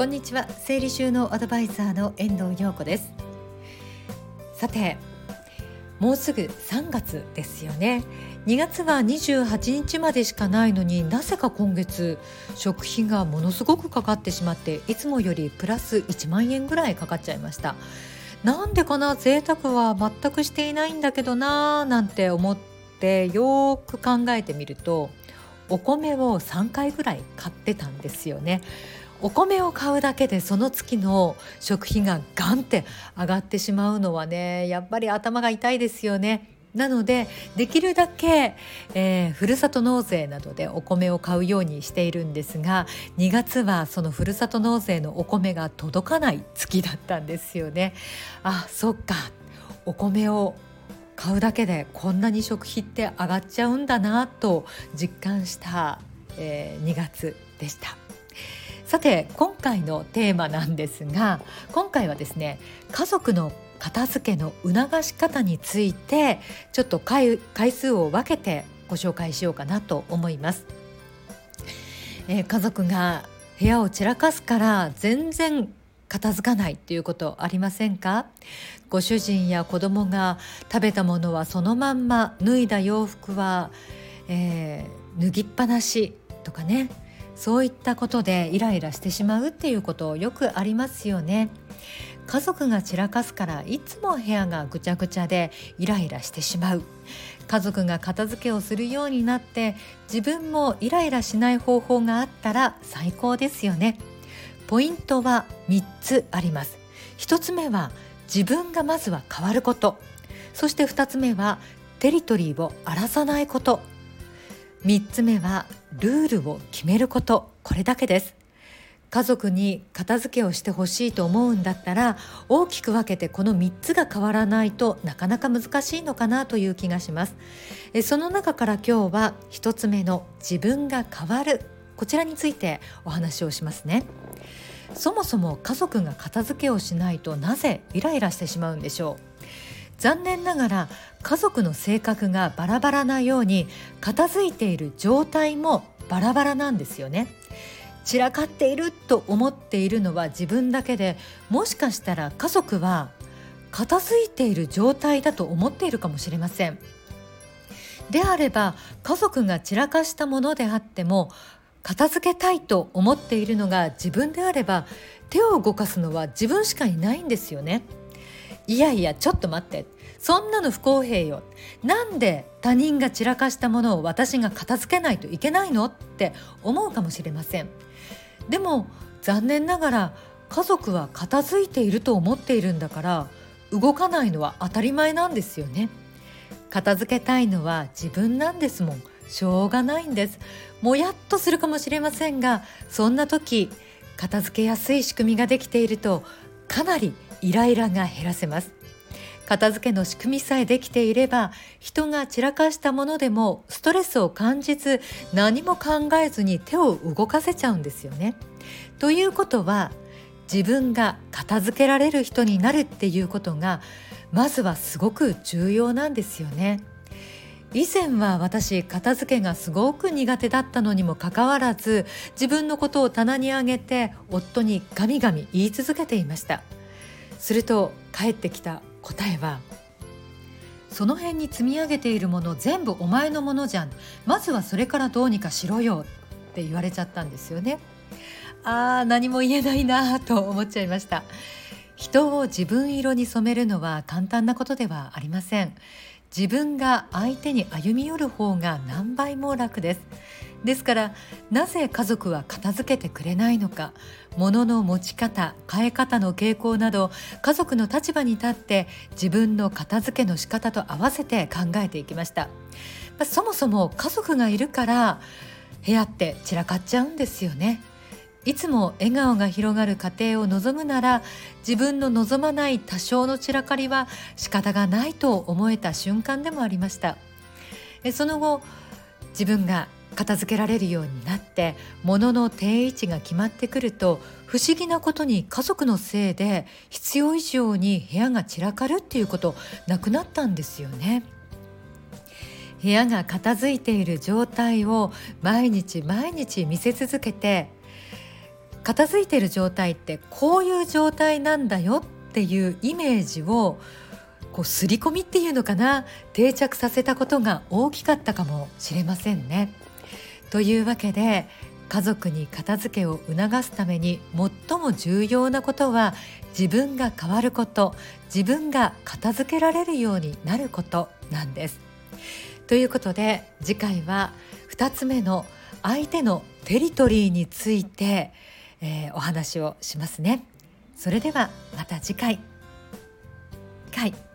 こんにちは。整理収納アドバイザーの遠藤陽子です。さてもうすぐ3月ですよね。2月は28日までしかないのになぜか今月食費がものすごくかかってしまっていつもよりプラス1万円ぐらいかかっちゃいました。なんでかな？贅沢は全くしていないんだけどなーなんて思ってよく考えてみるとお米を3回ぐらい買ってたんですよね。お米を買うだけでその月の食費がガンって上がってしまうのはねやっぱり頭が痛いですよね。なのでできるだけ、えー、ふるさと納税などでお米を買うようにしているんですが2月はそのふるさと納税のお米が届かない月だったんですよね。あそっかお米を買うだけでこんなに食費って上がっちゃうんだなと実感した、えー、2月でした。さて今回のテーマなんですが今回はですね家族の片付けの促し方についてちょっと回数を分けてご紹介しようかなと思います。えー、家族が部屋を散らかすから全然片付かないっていうことありませんか？ご主人や子供が食べたものはそのまんま脱いだ洋服は、えー、脱ぎっぱなしとかねそういったことでイライラしてしまうっていうことよくありますよね。家族が散らかすからいつも部屋がぐちゃぐちゃでイライラしてしまう。家族が片付けをするようになって自分もイライラしない方法があったら最高ですよね。ポイントは3つあります。1つ目は自分がまずは変わること。そして2つ目はテリトリーを荒らさないこと。3つ目はルールを決めることこれだけです。家族に片付けをしてほしいと思うんだったら大きく分けてこの3つが変わらないとなかなか難しいのかなという気がします。その中から今日は1つ目の自分が変わる。こちらについてお話をしますね。そもそも家族が片付けをしないとなぜイライラしてしまうんでしょう。残念ながら家族の性格がバラバラなように片付いている状態もバラバラなんですよね。散らかっていると思っているのは自分だけでもしかしたら家族は片付いている状態だと思っているかもしれません。であれば家族が散らかしたものであっても片付けたいと思っているのが自分であれば手を動かすのは自分しかいないんですよね。いやいやちょっと待って。そんなの不公平よ。なんで他人が散らかしたものを私が片付けないといけないのって思うかもしれません。でも残念ながら家族は片付いていると思っているんだから動かないのは当たり前なんですよね。片付けたいのは自分なんですもん。しょうがないんです。もやっとするかもしれませんがそんな時片付けやすい仕組みができているとかなりイライラが減らせます片付けの仕組みさえできていれば人が散らかしたものでもストレスを感じず何も考えずに手を動かせちゃうんですよね。ということは自分が片付けられる人になるっていうことがまずはすごく重要なんですよね。以前は私片付けがすごく苦手だったのにもかかわらず自分のことを棚に上げて夫にガミガミ言い続けていましたすると帰ってきた答えはその辺に積み上げているもの全部お前のものじゃん。まずはそれからどうにかしろよって言われちゃったんですよね。あー何も言えないなと思っちゃいました。人を自分色に染めるのは簡単なことではありません。自分が相手に歩み寄る方が何倍も楽です。ですからなぜ家族は片付けてくれないのか物の持ち方変え方の傾向など家族の立場に立って自分の片付けの仕方と合わせて考えていきました。そもそも家族がいるから部屋って散らかっちゃうんですよね。いつも笑顔が広がる家庭を望むなら自分の望まない多少の散らかりは仕方がないと思えた瞬間でもありました。その後自分が片付けられるようになって物の定位置が決まってくると不思議なことに家族のせいで必要以上に部屋が散らかるっていうことなくなったんですよね。部屋が片付いている状態を毎日毎日見せ続けて片付いている状態ってこういう状態なんだよっていうイメージをこう刷り込みっていうのかな定着させたことが大きかったかもしれませんね。というわけで家族に片付けを促すために最も重要なことは自分が変わること自分が片付けられるようになることなんです。ということで次回は2つ目の相手のテリトリーについて、えー、お話をしますね。それではまた次回。回